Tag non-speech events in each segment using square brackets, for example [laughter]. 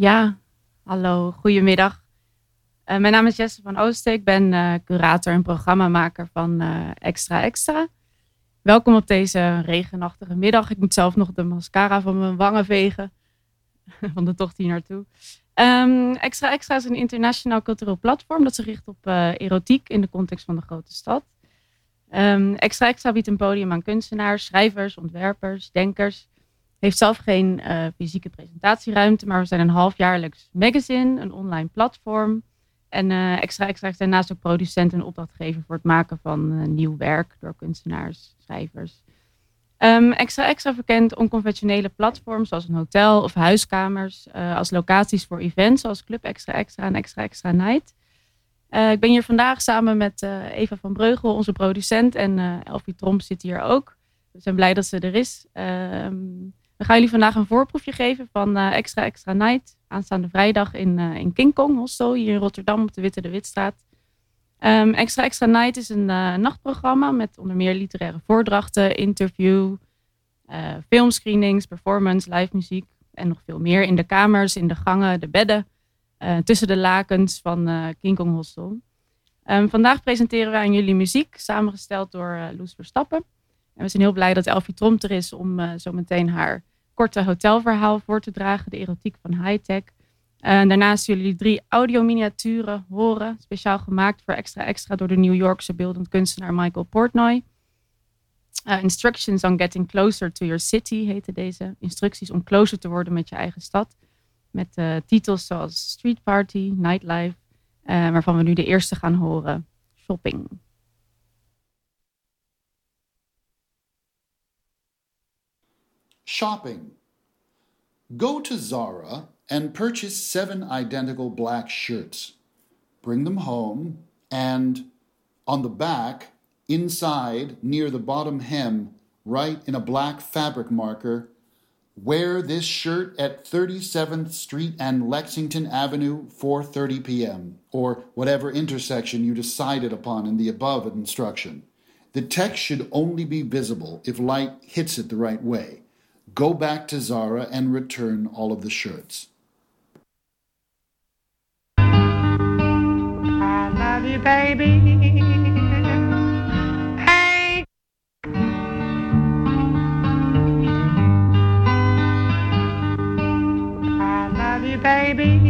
Ja, hallo, goedemiddag. Uh, mijn naam is Jesse van Oosten. Ik ben uh, curator en programmamaker van uh, Extra Extra. Welkom op deze regenachtige middag. Ik moet zelf nog de mascara van mijn wangen vegen. [laughs] van de tocht hier naartoe. Um, Extra Extra is een internationaal cultureel platform dat zich richt op erotiek in de context van de grote stad. Um, Extra Extra biedt een podium aan kunstenaars, schrijvers, ontwerpers, denkers heeft zelf geen uh, fysieke presentatieruimte, maar we zijn een halfjaarlijks magazine, een online platform. En uh, Extra Extra zijn naast ook producent en opdrachtgever voor het maken van uh, nieuw werk door kunstenaars, schrijvers. Um, extra Extra verkent onconventionele platforms zoals een hotel of huiskamers als locaties voor events zoals Club Extra Extra en Extra Extra Night. ik ben hier vandaag samen met Eva van Breugel, onze producent, en Elfie Tromp zit hier ook. We zijn blij dat ze er is. Um, we gaan jullie vandaag een voorproefje geven van uh, Extra Extra Night. Aanstaande vrijdag in, uh, in King Kong Hostel, hier in Rotterdam op de Witte de Witstraat. Um, Extra Extra Night is een uh, nachtprogramma met onder meer literaire voordrachten, interview, filmscreenings, performance, live muziek en nog veel meer in de kamers, in de gangen, de bedden, tussen de lakens van King Kong Hostel. Um, vandaag presenteren we aan jullie muziek, samengesteld door Loes Verstappen. En we zijn heel blij dat Elfie Tromp er is om zo meteen haar korte hotelverhaal voor te dragen. De erotiek van hightech. Uh, daarnaast zullen jullie drie audiominiaturen horen. Speciaal gemaakt voor extra extra door de New Yorkse beeldend kunstenaar Michael Portnoy. Uh, instructions on getting closer to your city heette deze. Instructies om closer te worden met je eigen stad. Met uh, titels zoals Street Party, Nightlife. waarvan we nu de eerste gaan horen. Shopping. Shopping. Go to Zara and purchase seven identical black shirts. Bring them home, and on the back, inside, near the bottom hem, write in a black fabric marker Wear this shirt at 37th Street and Lexington Avenue, 4:30 p.m., or whatever intersection you decided upon in the above instruction. The text should only be visible if light hits it the right way. Go back to Zara and return all of the shirts. I love you, baby. Hey. I love you, baby.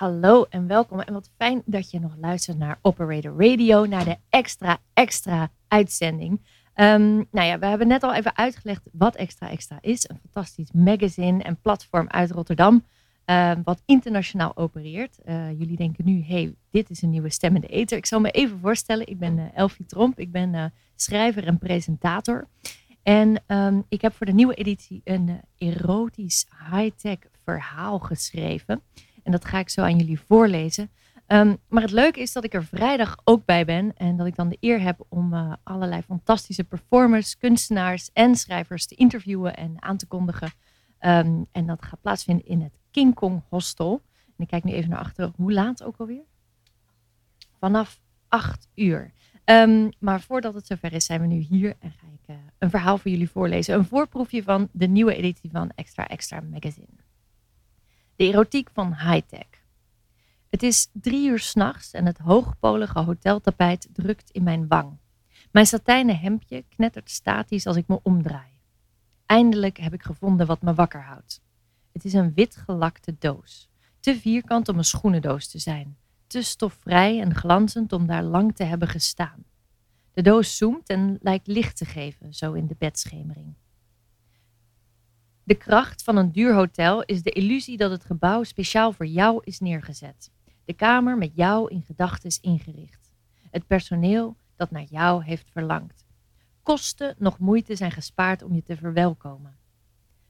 Hallo en welkom. En wat fijn dat je nog luistert naar Operator Radio, naar de extra, extra uitzending. Ehm, nou ja, we hebben net al even uitgelegd wat Extra Extra is. Een fantastisch magazine en platform uit Rotterdam, ehm, wat internationaal opereert. Eh, jullie denken nu, hey, dit is een nieuwe stem in de ether. Ik zal me even voorstellen. Ik ben uh, Elfie Tromp. Ik ben eh, schrijver en presentator. En ehm, ik heb voor de nieuwe editie een erotisch high-tech verhaal geschreven. En dat ga ik zo aan jullie voorlezen. Um, maar het leuke is dat ik er vrijdag ook bij ben. En dat ik dan de eer heb om uh, allerlei fantastische performers, kunstenaars en schrijvers te interviewen en aan te kondigen. Um, en dat gaat plaatsvinden in het King Kong Hostel. En ik kijk nu even naar achteren. Hoe laat ook alweer? Vanaf 8 uur. Um, maar voordat het zover is, zijn we nu hier en ga ik uh, een verhaal voor jullie voorlezen. Een voorproefje van de nieuwe editie van Extra Extra Magazine. De erotiek van high-tech. Het is drie uur s'nachts en het hoogpolige hoteltapijt drukt in mijn wang. Mijn satijnen hemdje knettert statisch als ik me omdraai. Eindelijk heb ik gevonden wat me wakker houdt. Het is een wit gelakte doos. Te vierkant om een schoenendoos te zijn. Te stofvrij en glanzend om daar lang te hebben gestaan. De doos zoomt en lijkt licht te geven, zo in de bedschemering. De kracht van een duur hotel is de illusie dat het gebouw speciaal voor jou is neergezet. De kamer met jou in gedachten is ingericht. Het personeel dat naar jou heeft verlangd. Kosten nog moeite zijn gespaard om je te verwelkomen.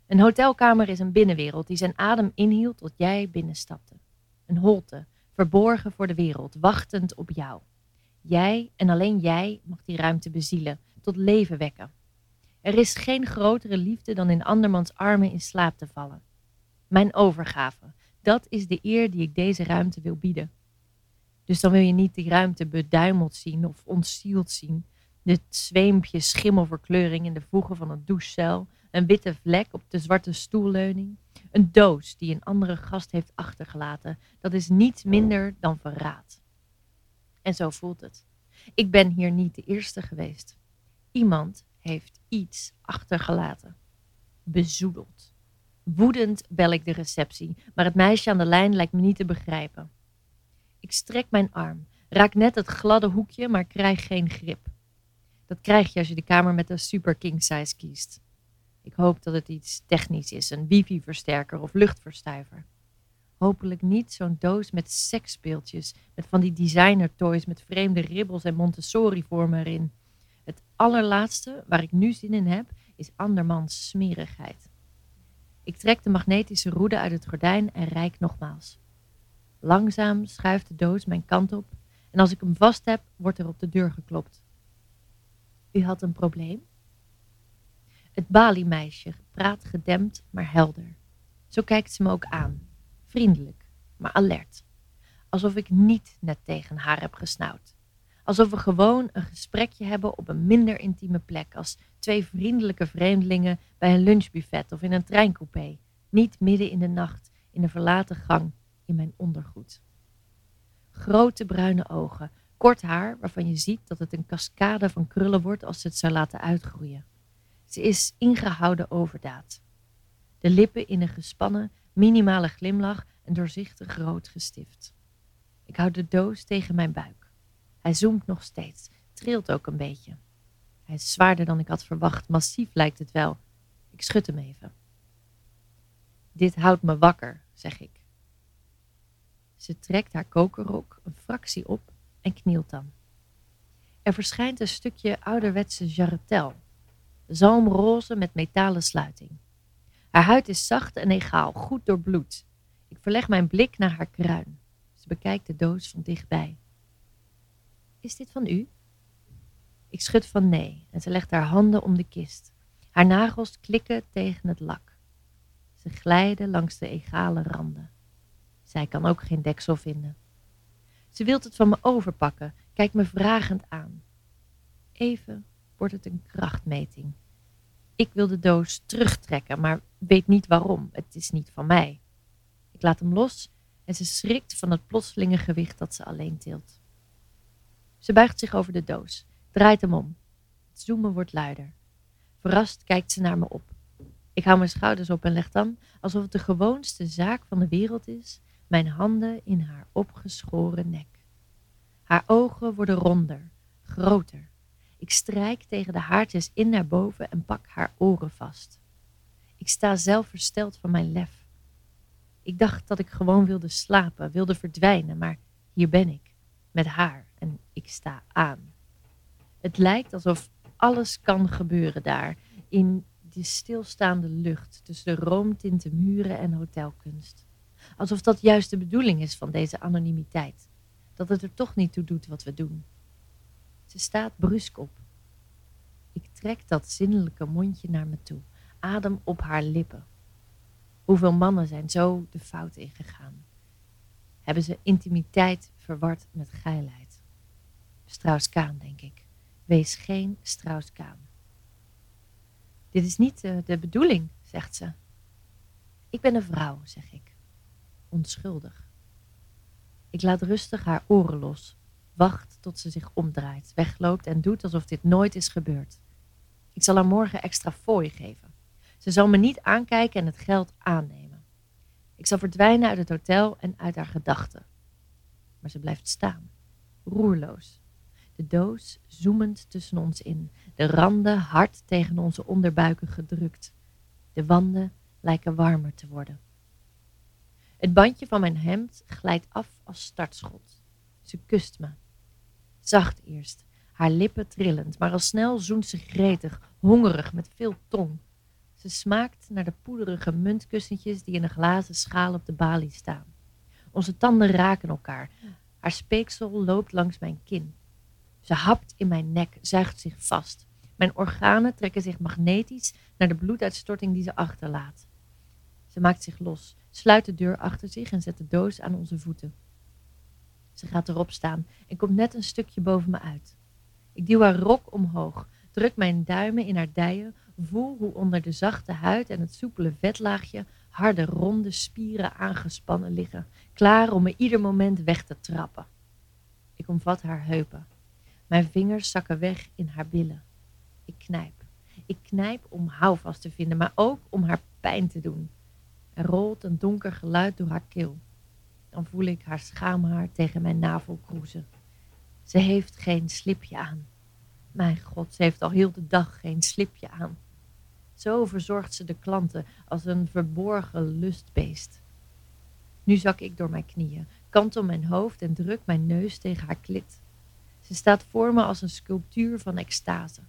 Een hotelkamer is een binnenwereld die zijn adem inhield tot jij binnenstapte. Een holte, verborgen voor de wereld, wachtend op jou. Jij en alleen jij mag die ruimte bezielen, tot leven wekken. Er is geen grotere liefde dan in andermans armen in slaap te vallen. Mijn overgave, dat is de eer die ik deze ruimte wil bieden. Dus dan wil je niet die ruimte beduimeld zien of ontzield zien. Dit zweempje schimmelverkleuring in de voegen van een douchecel. Een witte vlek op de zwarte stoelleuning. Een doos die een andere gast heeft achtergelaten. Dat is niets minder dan verraad. En zo voelt het. Ik ben hier niet de eerste geweest. Iemand heeft iets achtergelaten. Bezoedeld. Woedend bel ik de receptie, maar het meisje aan de lijn lijkt me niet te begrijpen. Ik strek mijn arm, raak net het gladde hoekje, maar krijg geen grip. Dat krijg je als je de kamer met de super king size kiest. Ik hoop dat het iets technisch is, een wifi-versterker of luchtverstuiver. Hopelijk niet zo'n doos met seksspeeltjes, met van die designer toys met vreemde ribbels en Montessori-vormen erin. Allerlaatste waar ik nu zin in heb, is andermans smerigheid. Ik trek de magnetische roede uit het gordijn en rijk nogmaals. Langzaam schuift de doos mijn kant op en als ik hem vast heb, wordt er op de deur geklopt. U had een probleem? Het baliemeisje praat gedempt, maar helder. Zo kijkt ze me ook aan. Vriendelijk, maar alert. Alsof ik niet net tegen haar heb gesnauwd. Alsof we gewoon een gesprekje hebben op een minder intieme plek, als twee vriendelijke vreemdelingen bij een lunchbuffet of in een treincoupé, niet midden in de nacht in een verlaten gang in mijn ondergoed. Grote bruine ogen, kort haar waarvan je ziet dat het een cascade van krullen wordt als ze het zou laten uitgroeien. Ze is ingehouden overdaad. De lippen in een gespannen, minimale glimlach en doorzichtig rood gestift. Ik hou de doos tegen mijn buik. Hij zoomt nog steeds, trilt ook een beetje. Hij is zwaarder dan ik had verwacht, massief lijkt het wel. Ik schud hem even. Dit houdt me wakker, zeg ik. Ze trekt haar kokerrok een fractie op en knielt dan. Er verschijnt een stukje ouderwetse jarretel, zalmroze met metalen sluiting. Haar huid is zacht en egaal, goed doorbloed. Ik verleg mijn blik naar haar kruin. Ze bekijkt de doos van dichtbij. Is dit van u? Ik schud van nee en ze legt haar handen om de kist. Haar nagels klikken tegen het lak. Ze glijden langs de egale randen. Zij kan ook geen deksel vinden. Ze wilt het van me overpakken, kijkt me vragend aan. Even wordt het een krachtmeting. Ik wil de doos terugtrekken, maar weet niet waarom. Het is niet van mij. Ik laat hem los en ze schrikt van het plotselinge gewicht dat ze alleen tilt. Ze buigt zich over de doos, draait hem om. Het zoomen wordt luider. Verrast kijkt ze naar me op. Ik hou mijn schouders op en leg dan, alsof het de gewoonste zaak van de wereld is, mijn handen in haar opgeschoren nek. Haar ogen worden ronder, groter. Ik strijk tegen de haartjes in naar boven en pak haar oren vast. Ik sta zelf versteld van mijn lef. Ik dacht dat ik gewoon wilde slapen, wilde verdwijnen, maar hier ben ik, met haar en ik sta aan. Het lijkt alsof alles kan gebeuren daar, in die stilstaande lucht tussen de roomtinte muren en hotelkunst. Alsof dat juist de bedoeling is van deze anonimiteit. Dat het er toch niet toe doet wat we doen. Ze staat brusk op. Ik trek dat zinnelijke mondje naar me toe, adem op haar lippen. Hoeveel mannen zijn zo de fout ingegaan? Hebben ze intimiteit verward met geilheid? Strauss-Kaan, denk ik. Wees geen Strauss-Kaan. Dit is niet uh, de bedoeling, zegt ze. Ik ben een vrouw, zeg ik. Onschuldig. Ik laat rustig haar oren los, wacht tot ze zich omdraait, wegloopt en doet alsof dit nooit is gebeurd. Ik zal haar morgen extra fooi geven. Ze zal me niet aankijken en het geld aannemen. Ik zal verdwijnen uit het hotel en uit haar gedachten. Maar ze blijft staan, roerloos. De doos zoemend tussen ons in, de randen hard tegen onze onderbuiken gedrukt. De wanden lijken warmer te worden. Het bandje van mijn hemd glijdt af als startschot. Ze kust me. Zacht eerst, haar lippen trillend, maar al snel zoent ze gretig, hongerig, met veel tong. Ze smaakt naar de poederige muntkussentjes die in een glazen schaal op de balie staan. Onze tanden raken elkaar. Haar speeksel loopt langs mijn kin. Ze hapt in mijn nek, zuigt zich vast. Mijn organen trekken zich magnetisch naar de bloeduitstorting die ze achterlaat. Ze maakt zich los, sluit de deur achter zich en zet de doos aan onze voeten. Ze gaat erop staan en komt net een stukje boven me uit. Ik duw haar rok omhoog, druk mijn duimen in haar dijen, voel hoe onder de zachte huid en het soepele vetlaagje harde ronde spieren aangespannen liggen, klaar om me ieder moment weg te trappen. Ik omvat haar heupen. Mijn vingers zakken weg in haar billen. Ik knijp. Ik knijp om houvast te vinden, maar ook om haar pijn te doen. Er rolt een donker geluid door haar keel. Dan voel ik haar schaamhaar tegen mijn navel kroezen. Ze heeft geen slipje aan. Mijn god, ze heeft al heel de dag geen slipje aan. Zo verzorgt ze de klanten als een verborgen lustbeest. Nu zak ik door mijn knieën, kantel mijn hoofd en druk mijn neus tegen haar klit. Ze staat voor me als een sculptuur van extase.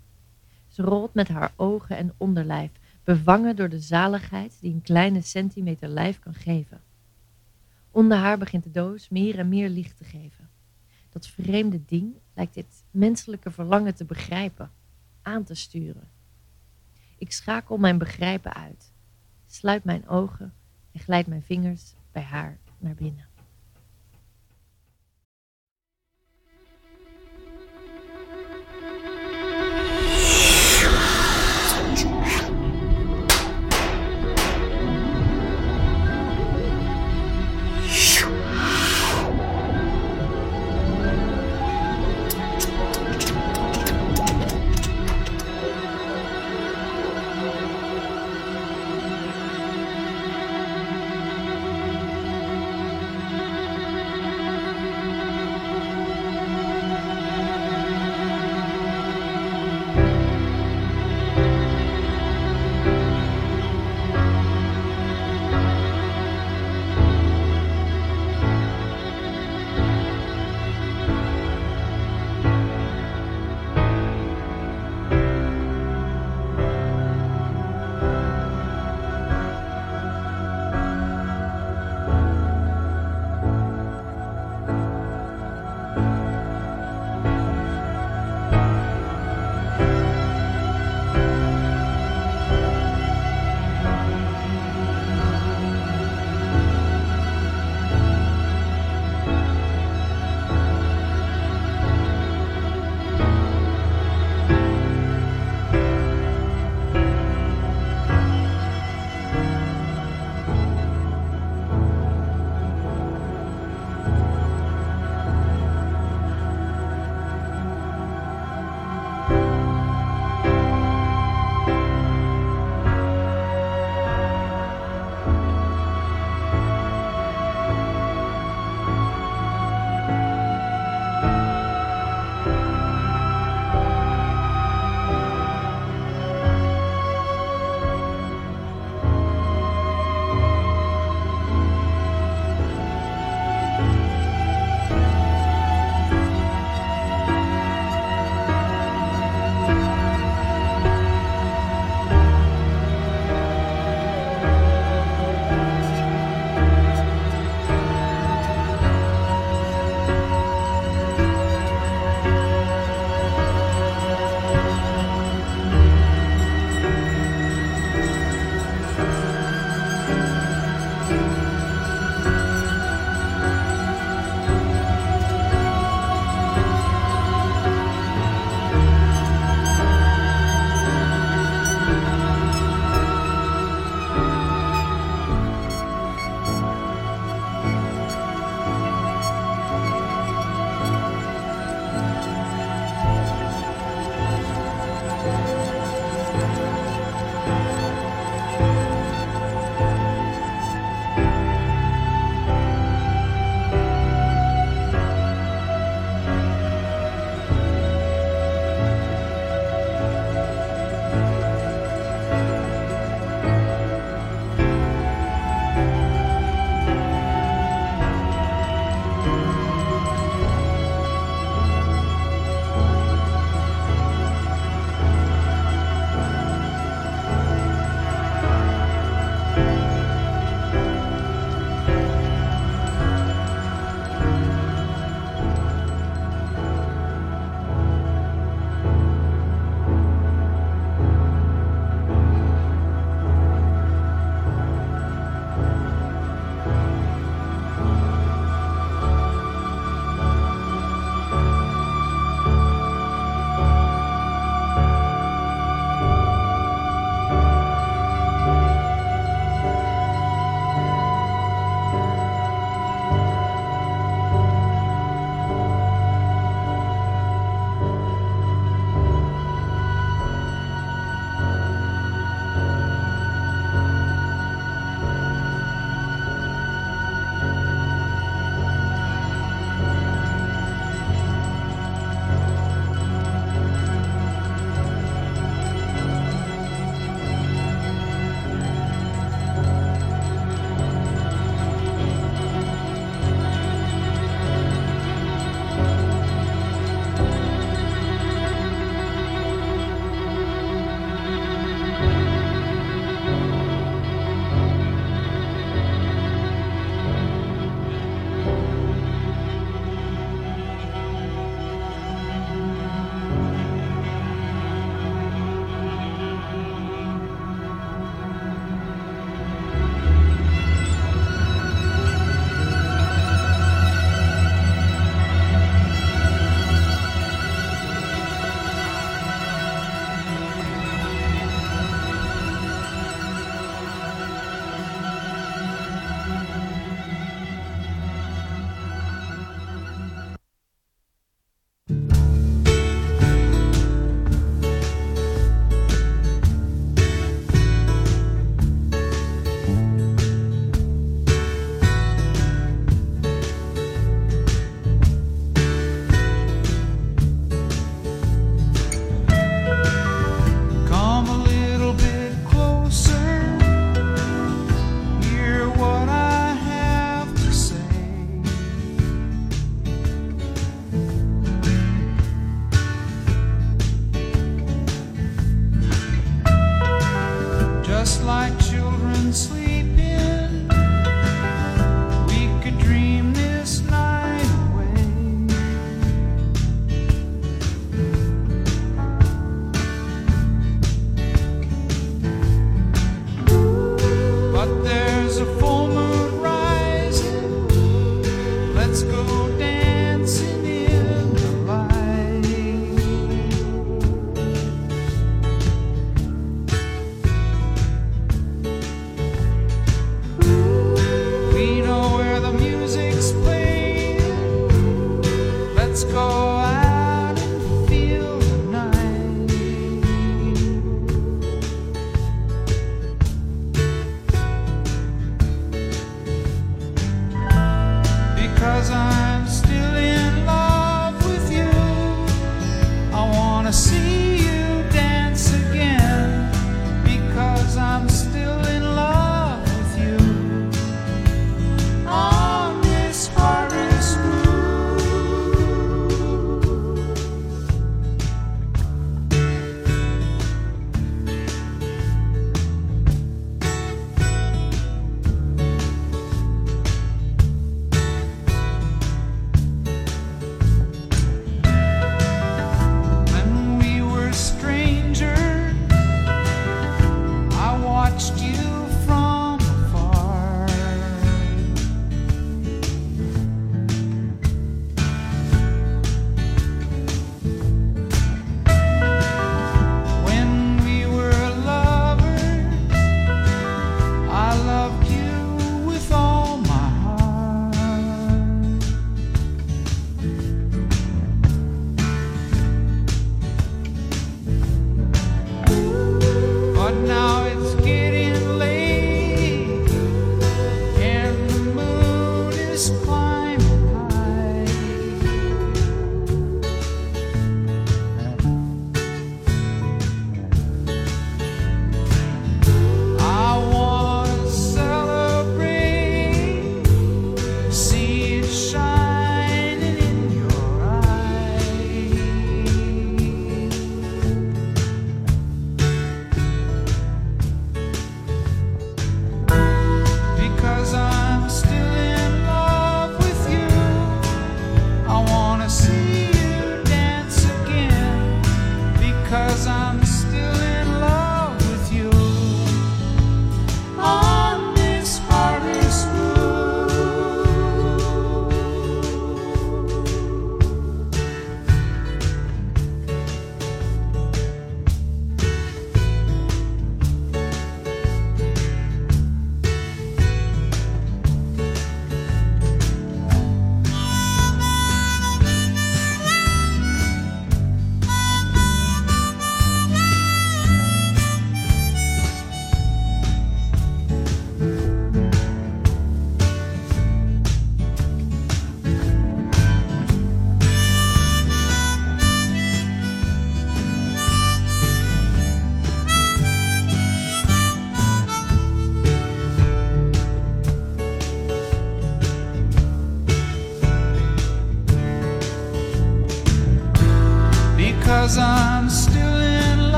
Ze rolt met haar ogen en onderlijf, bevangen door de zaligheid die een kleine centimeter lijf kan geven. Onder haar begint de doos meer en meer licht te geven. Dat vreemde ding lijkt dit menselijke verlangen te begrijpen, aan te sturen. Ik schakel mijn begrijpen uit, sluit mijn ogen en glijd mijn vingers bij haar naar binnen.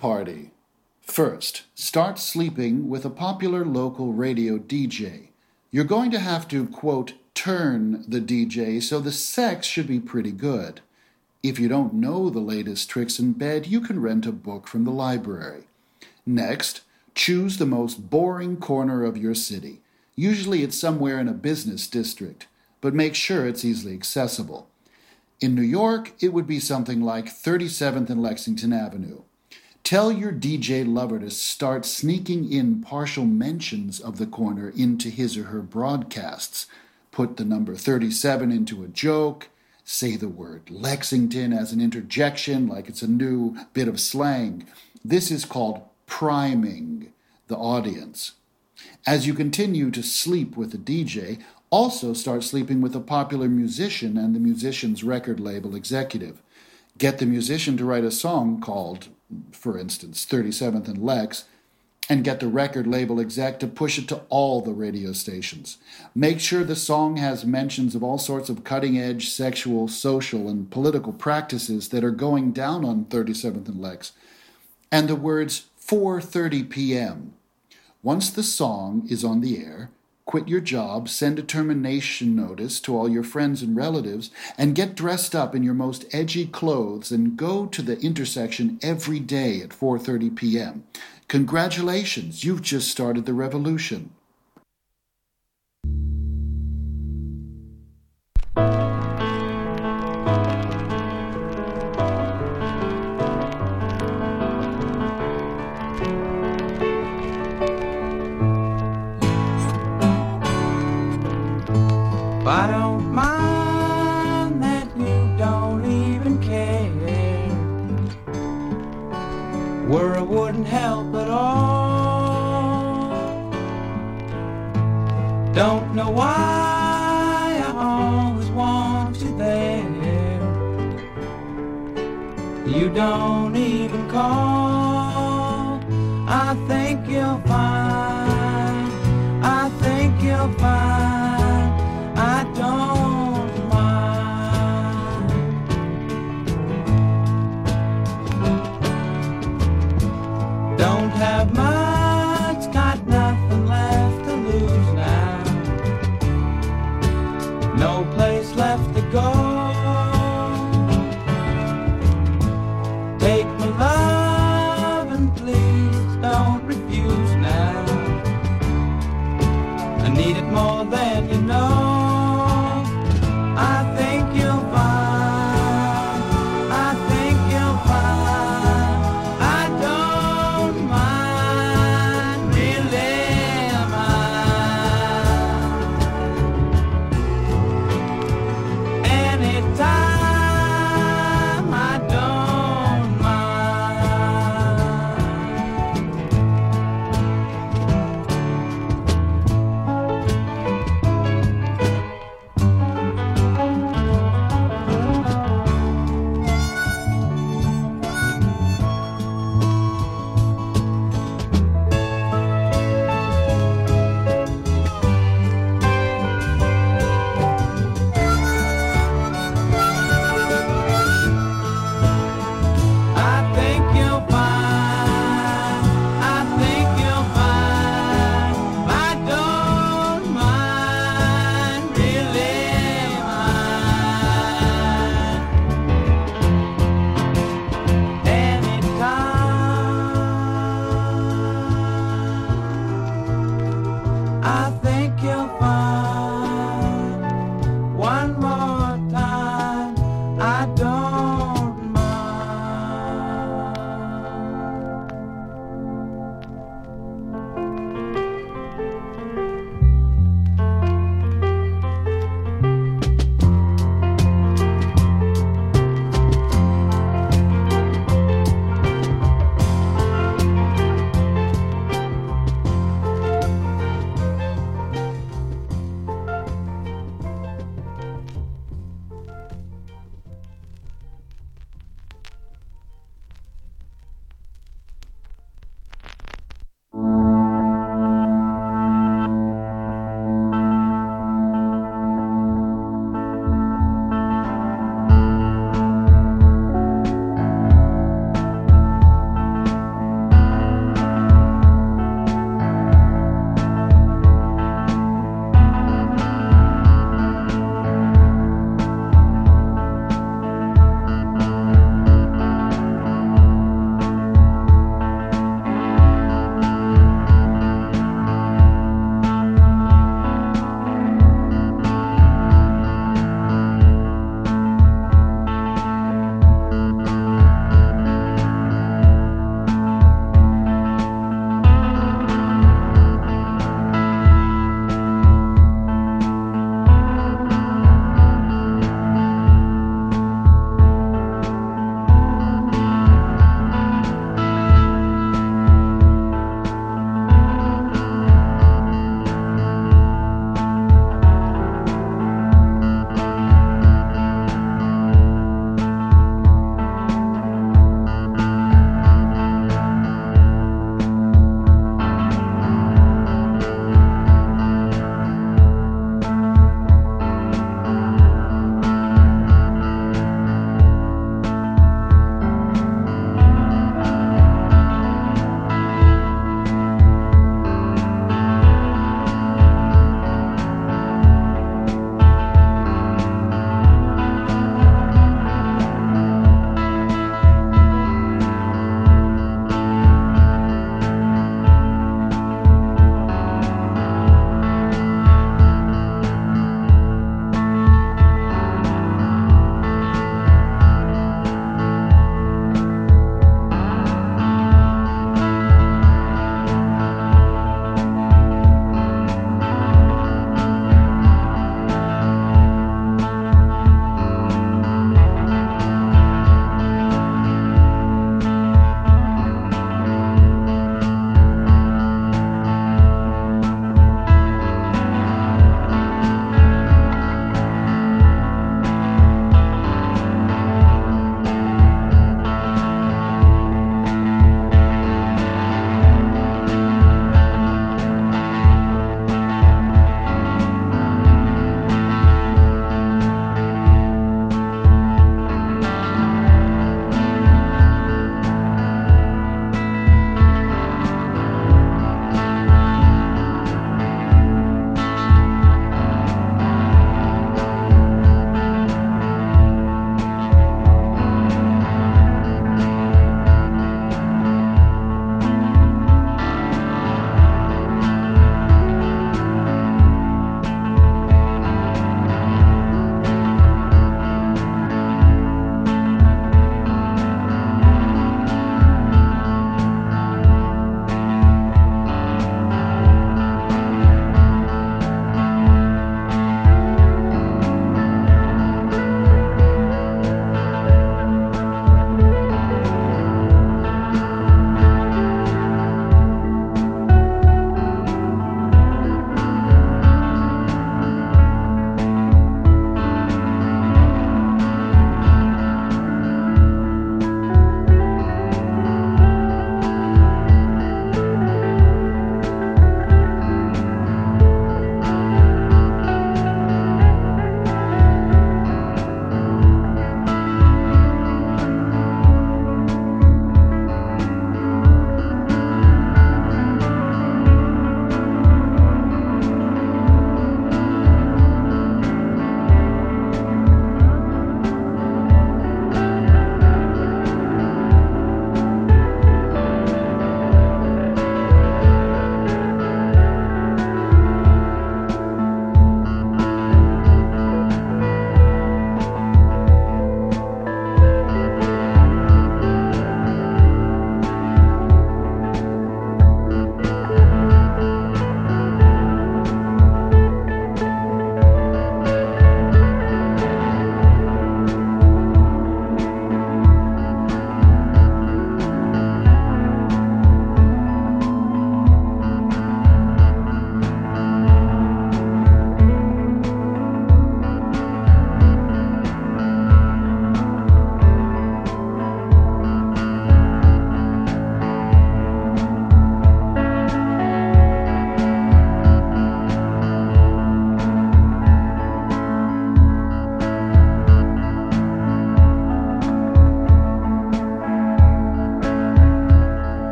Party. First, start sleeping with a popular local radio DJ. You're going to have to, quote, turn the DJ, so the sex should be pretty good. If you don't know the latest tricks in bed, you can rent a book from the library. Next, choose the most boring corner of your city. Usually it's somewhere in a business district, but make sure it's easily accessible. In New York, it would be something like 37th and Lexington Avenue. Tell your DJ lover to start sneaking in partial mentions of the corner into his or her broadcasts. Put the number 37 into a joke. Say the word Lexington as an interjection, like it's a new bit of slang. This is called priming the audience. As you continue to sleep with the DJ, also start sleeping with a popular musician and the musician's record label executive. Get the musician to write a song called, for instance, 37th and Lex, and get the record label exec to push it to all the radio stations. Make sure the song has mentions of all sorts of cutting edge sexual, social, and political practices that are going down on 37th and Lex, and the words 4:30 p.m. Once the song is on the air, quit your job, send a termination notice to all your friends and relatives, and get dressed up in your most edgy clothes and go to the intersection every day at 4:30 p.m. Congratulations, you've just started the revolution. Don't know why I always want you there. You don't even call.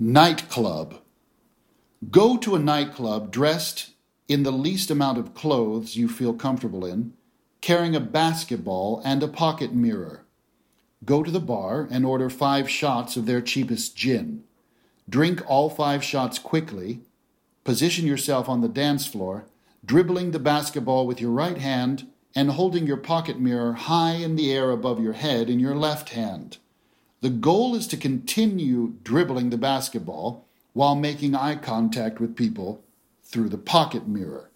Nightclub. Go to a nightclub dressed in the least amount of clothes you feel comfortable in, carrying a basketball and a pocket mirror. Go to the bar and order five shots of their cheapest gin. Drink all five shots quickly. Position yourself on the dance floor, dribbling the basketball with your right hand and holding your pocket mirror high in the air above your head in your left hand. The goal is to continue dribbling the basketball while making eye contact with people through the pocket mirror.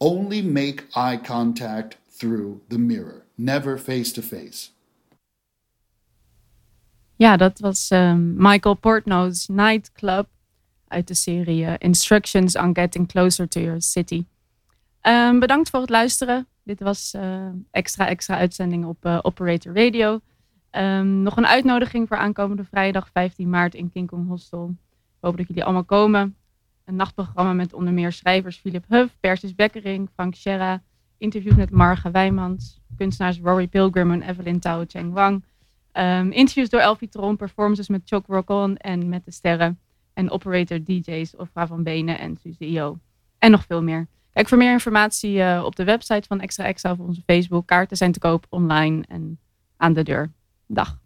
Only make eye contact through the mirror, never face to face. Ja, dat was um, Michael Portnoy's Nightclub uit de serie uh, Instructions on Getting Closer to Your City. Um, bedankt voor het luisteren. Dit was uh, extra extra uitzending op uh, Operator Radio. Um, nog een uitnodiging voor aankomende vrijdag 15 maart in King Kong Hostel. Ik hoop dat jullie allemaal komen. Een nachtprogramma met onder meer schrijvers Philip Huff, Persis Bekkering, Frank Scherra, interviews met Marga Wijmans, kunstenaars Rory Pilgrim en Evelyn Tao Cheng Wang. Um, interviews door Elfie Tron, performances met Chuck Rock On en met de sterren. En operator DJ's Ofra van Benen en Suze IO. En nog veel meer. Kijk voor meer informatie uh, op de website van Extra Extra of onze Facebook. Kaarten zijn te koop online en aan de deur. da.